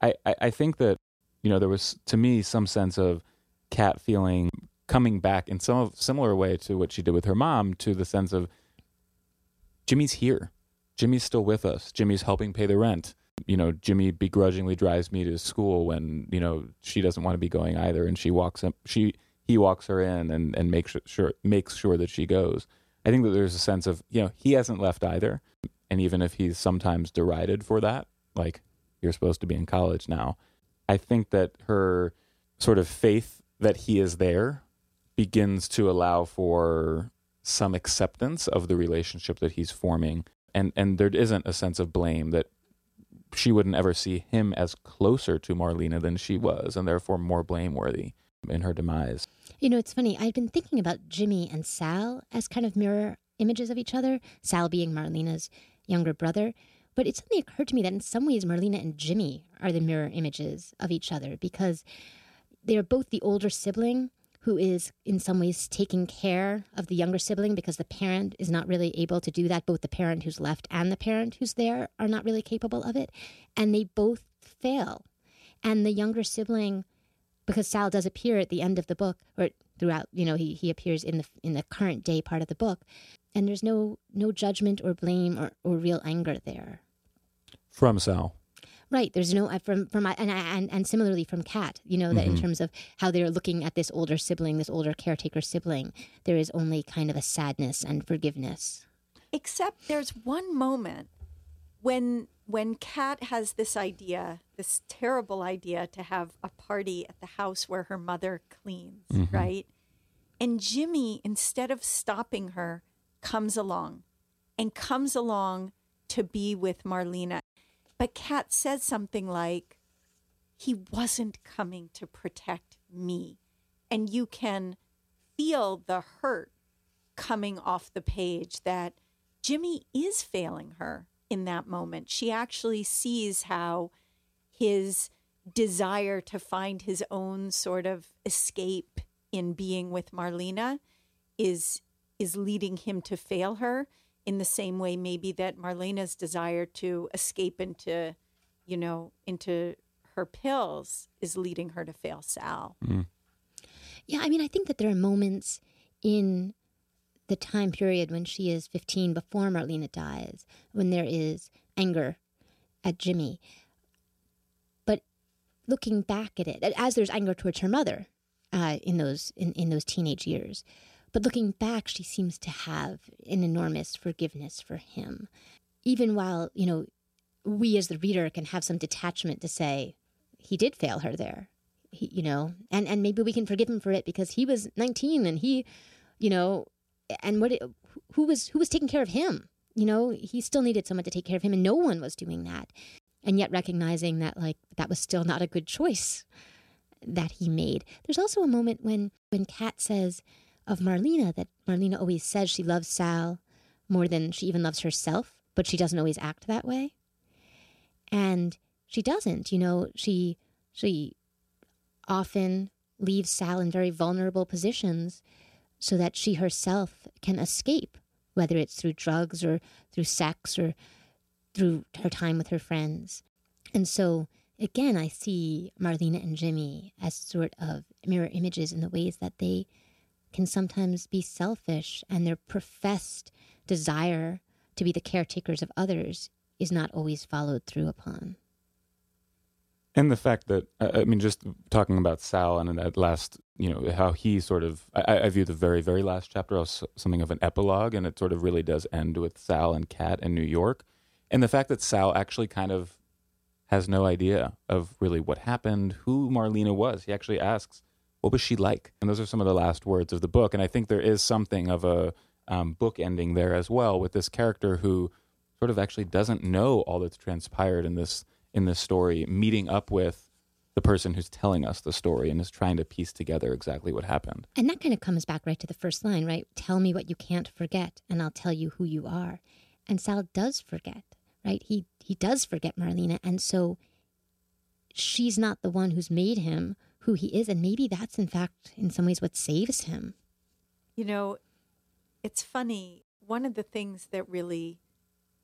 D: I, I, think that you know there was to me some sense of Kat feeling coming back in some similar way to what she did with her mom to the sense of Jimmy's here. Jimmy's still with us. Jimmy's helping pay the rent. you know, Jimmy begrudgingly drives me to school when, you know, she doesn't want to be going either and she walks him she he walks her in and, and makes sure makes sure that she goes. I think that there's a sense of, you know, he hasn't left either. And even if he's sometimes derided for that, like you're supposed to be in college now, I think that her sort of faith that he is there begins to allow for some acceptance of the relationship that he's forming and and there isn't a sense of blame that she wouldn't ever see him as closer to Marlena than she was and therefore more blameworthy in her demise.
B: You know, it's funny. I've been thinking about Jimmy and Sal as kind of mirror images of each other, Sal being Marlena's younger brother. But it suddenly occurred to me that in some ways, Marlena and Jimmy are the mirror images of each other because they're both the older sibling who is in some ways taking care of the younger sibling because the parent is not really able to do that. Both the parent who's left and the parent who's there are not really capable of it. And they both fail. And the younger sibling, because Sal does appear at the end of the book, or throughout, you know, he, he appears in the in the current day part of the book, and there's no no judgment or blame or, or real anger there.
D: From Sal.
B: Right. There's no from from and and and similarly from Kat. You know that mm-hmm. in terms of how they're looking at this older sibling, this older caretaker sibling, there is only kind of a sadness and forgiveness.
E: Except there's one moment when when Kat has this idea, this terrible idea to have a party at the house where her mother cleans, mm-hmm. right? And Jimmy, instead of stopping her, comes along and comes along to be with Marlena but Kat says something like, he wasn't coming to protect me. And you can feel the hurt coming off the page that Jimmy is failing her in that moment. She actually sees how his desire to find his own sort of escape in being with Marlena is is leading him to fail her in the same way maybe that Marlena's desire to escape into, you know, into her pills is leading her to fail Sal. Mm.
B: Yeah, I mean, I think that there are moments in the time period when she is 15 before Marlena dies, when there is anger at Jimmy. But looking back at it, as there's anger towards her mother uh, in those in, in those teenage years, but looking back, she seems to have an enormous forgiveness for him. Even while, you know, we as the reader can have some detachment to say, he did fail her there. He, you know, and, and maybe we can forgive him for it because he was 19 and he, you know, and what, who was, who was taking care of him? You know, he still needed someone to take care of him and no one was doing that. And yet recognizing that, like, that was still not a good choice that he made. There's also a moment when, when Kat says, of Marlena that Marlena always says she loves Sal more than she even loves herself, but she doesn't always act that way. And she doesn't, you know, she she often leaves Sal in very vulnerable positions so that she herself can escape, whether it's through drugs or through sex or through her time with her friends. And so again, I see Marlena and Jimmy as sort of mirror images in the ways that they can sometimes be selfish, and their professed desire to be the caretakers of others is not always followed through upon.
D: And the fact that, I mean, just talking about Sal and that last, you know, how he sort of, I, I view the very, very last chapter as something of an epilogue, and it sort of really does end with Sal and Kat in New York. And the fact that Sal actually kind of has no idea of really what happened, who Marlena was. He actually asks, what was she like? And those are some of the last words of the book. And I think there is something of a um, book ending there as well with this character who sort of actually doesn't know all that's transpired in this in this story, meeting up with the person who's telling us the story and is trying to piece together exactly what happened.
B: And that kind of comes back right to the first line, right? Tell me what you can't forget, and I'll tell you who you are. And Sal does forget, right? He he does forget Marlena, and so she's not the one who's made him who he is. And maybe that's, in fact, in some ways, what saves him.
E: You know, it's funny. One of the things that really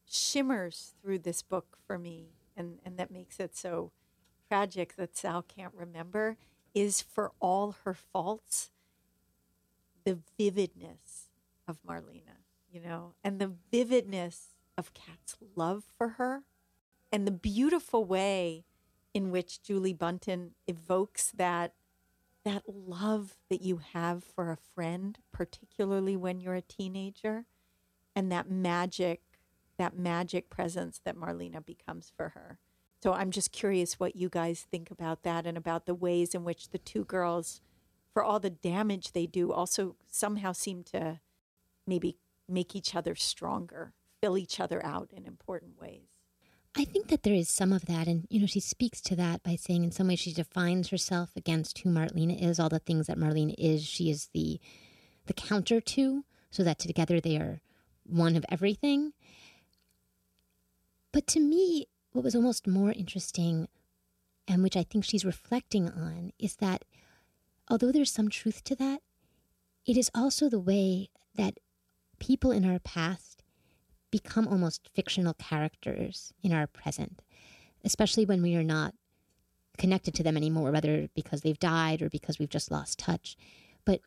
E: shimmers through this book for me, and, and that makes it so tragic that Sal can't remember, is for all her faults, the vividness of Marlena, you know, and the vividness of Kat's love for her and the beautiful way in which Julie Buntin evokes that that love that you have for a friend, particularly when you're a teenager, and that magic, that magic presence that Marlena becomes for her. So I'm just curious what you guys think about that and about the ways in which the two girls, for all the damage they do, also somehow seem to maybe make each other stronger, fill each other out in important ways.
B: I think that there is some of that. And, you know, she speaks to that by saying in some ways she defines herself against who Marlena is, all the things that Marlena is, she is the the counter to, so that together they are one of everything. But to me, what was almost more interesting, and which I think she's reflecting on, is that although there's some truth to that, it is also the way that people in our past become almost fictional characters in our present, especially when we are not connected to them anymore, whether because they've died or because we've just lost touch. But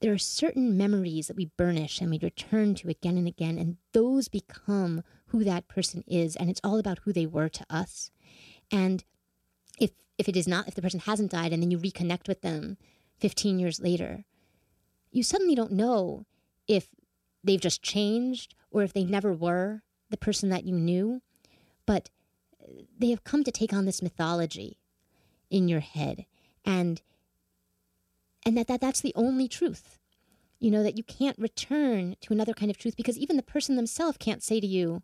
B: there are certain memories that we burnish and we return to again and again, and those become who that person is, and it's all about who they were to us. And if if it is not, if the person hasn't died, and then you reconnect with them 15 years later, you suddenly don't know if they've just changed or if they never were the person that you knew, but they have come to take on this mythology in your head and and that, that that's the only truth. You know that you can't return to another kind of truth because even the person themselves can't say to you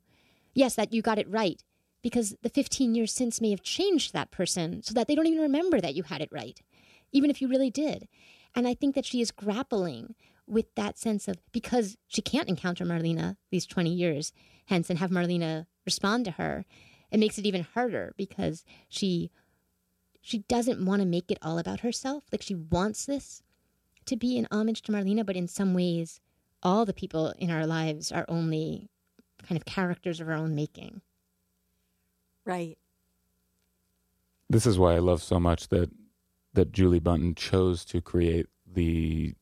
B: yes that you got it right because the 15 years since may have changed that person so that they don't even remember that you had it right even if you really did. And i think that she is grappling with that sense of because she can't encounter Marlena these 20 years hence and have Marlena respond to her, it makes it even harder because she she doesn't want to make it all about herself. Like she wants this to be an homage to Marlena, but in some ways all the people in our lives are only kind of characters of our own making.
E: Right.
D: This is why I love so much that that Julie Buntin chose to create the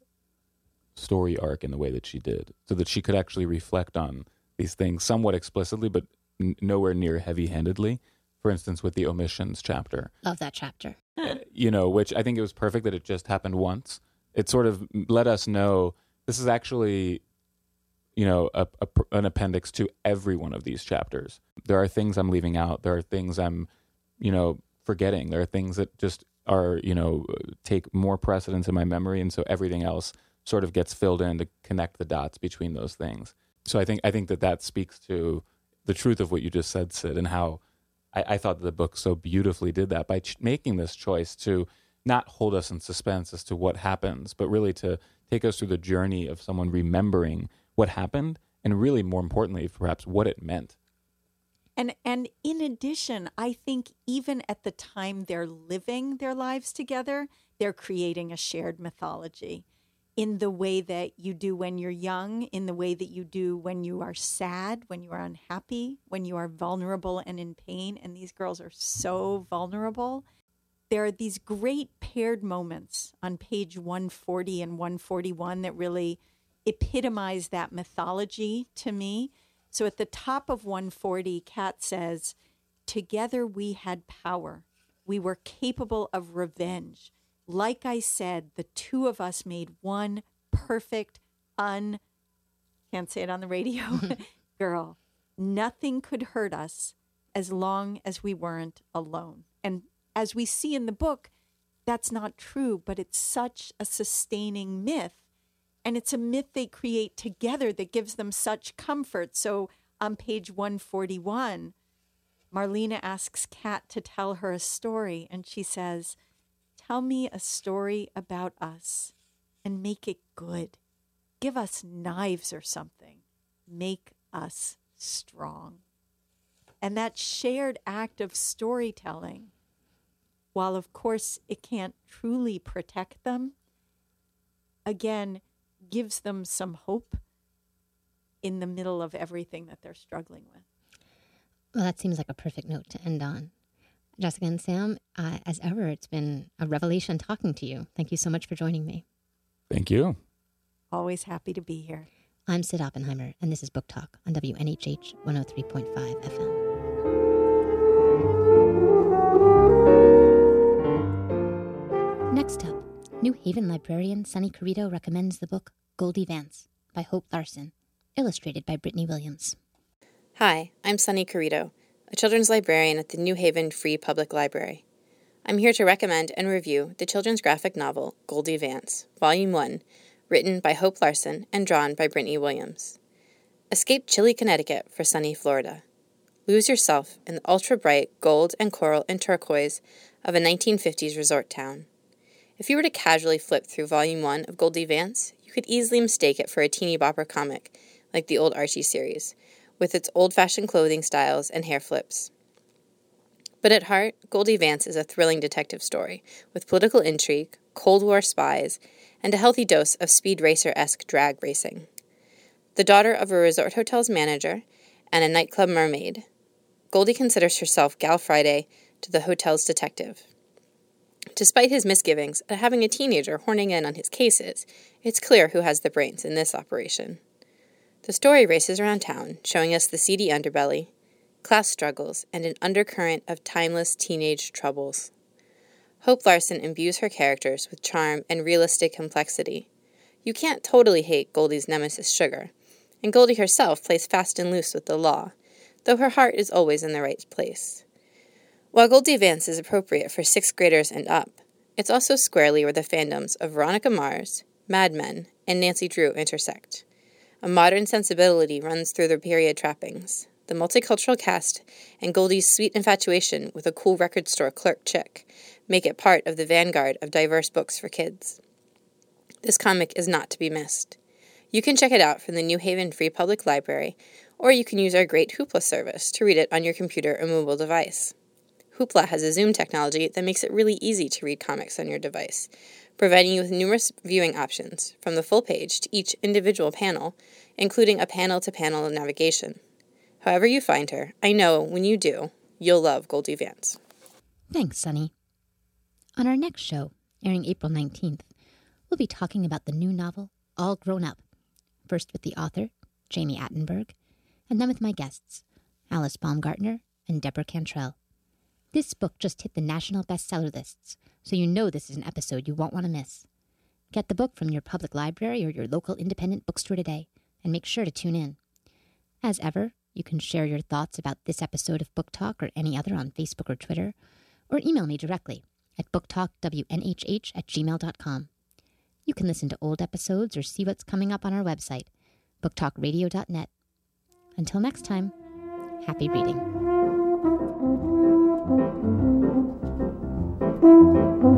D: story arc in the way that she did, so that she could actually reflect on these things somewhat explicitly, but n- nowhere near heavy handedly. For instance, with the omissions chapter.
B: Love that chapter.
D: Uh, you know, which I think it was perfect that it just happened once. It sort of let us know this is actually, you know, a, a, an appendix to every one of these chapters. There are things I'm leaving out. There are things I'm, you know, forgetting. There are things that just are, you know, take more precedence in my memory, and so everything else sort of gets filled in to connect the dots between those things. So I think I think that that speaks to the truth of what you just said, Cyd, and how I, I thought the book so beautifully did that by ch- making this choice to not hold us in suspense as to what happens, but really to take us through the journey of someone remembering what happened and really more importantly perhaps what it meant.
E: And and in addition i think even at the time they're living their lives together they're creating a shared mythology in the way that you do when you're young, in the way that you do when you are sad, when you are unhappy, when you are vulnerable and in pain. And these girls are so vulnerable. There are these great paired moments on page 140 and 141 that really epitomize that mythology to me. So at the top of 140, Kat says, Together we had power. We were capable of revenge like I said, the two of us made one perfect, un, can't say it on the radio, girl. Nothing could hurt us as long as we weren't alone. And as we see in the book, that's not true, but it's such a sustaining myth. And it's a myth they create together that gives them such comfort. So on page 141, Marlena asks Kat to tell her a story, and she says, Tell me a story about us and make it good. Give us knives or something. Make us strong. And that shared act of storytelling, while of course it can't truly protect them, again gives them some hope in the middle of everything that they're struggling with.
B: Well, that seems like a perfect note to end on. Jessica and Sam, uh, as ever, it's been a revelation talking to you. Thank you so much for joining me.
D: Thank you.
E: Always happy to be here.
B: I'm Cyd Oppenheimer, and this is Book Talk on WNHH 103.5 FM. Next up, New Haven librarian Sunny Carrito recommends the book Goldie Vance by Hope Larson, illustrated by Brittany Williams.
F: Hi, I'm Sunny Carrito a children's librarian at the New Haven Free Public Library. I'm here to recommend and review the children's graphic novel Goldie Vance, Volume 1, written by Hope Larson and drawn by Brittany Williams. Escape chilly Connecticut for sunny Florida. Lose yourself in the ultra bright gold and coral and turquoise of a 1950s resort town. If you were to casually flip through Volume 1 of Goldie Vance, you could easily mistake it for a teeny bopper comic like the old Archie series, with its old fashioned clothing styles and hair flips. But at heart, Goldie Vance is a thrilling detective story with political intrigue, Cold War spies, and a healthy dose of speed racer esque drag racing. The daughter of a resort hotel's manager and a nightclub mermaid, Goldie considers herself Gal Friday to the hotel's detective. Despite his misgivings at having a teenager horning in on his cases, it's clear who has the brains in this operation. The story races around town, showing us the seedy underbelly, class struggles, and an undercurrent of timeless teenage troubles. Hope Larson imbues her characters with charm and realistic complexity. You can't totally hate Goldie's nemesis Sugar, and Goldie herself plays fast and loose with the law, though her heart is always in the right place. While Goldie Vance is appropriate for sixth graders and up, it's also squarely where the fandoms of Veronica Mars, Mad Men, and Nancy Drew intersect. A modern sensibility runs through their period trappings. The multicultural cast and Goldie's sweet infatuation with a cool record store clerk chick make it part of the vanguard of diverse books for kids. This comic is not to be missed. You can check it out from the New Haven Free Public Library, or you can use our great Hoopla service to read it on your computer or mobile device. Hoopla has a Zoom technology that makes it really easy to read comics on your device, providing you with numerous viewing options, from the full page to each individual panel, including a panel to panel navigation. However, you find her, I know when you do, you'll love Goldie Vance.
B: Thanks, Sunny. On our next show, airing April 19th, we'll be talking about the new novel, All Grown Up, first with the author, Jami Attenberg, and then with my guests, Alice Baumgartner and Deborah Cantrell. This book just hit the national bestseller lists, so you know this is an episode you won't want to miss. Get the book from your public library or your local independent bookstore today, and make sure to tune in. As ever, you can share your thoughts about this episode of Book Talk or any other on Facebook or Twitter, or email me directly at booktalkwnhh at gmail.com. You can listen to old episodes or see what's coming up on our website, booktalkradio.net. Until next time, happy reading. Thank you.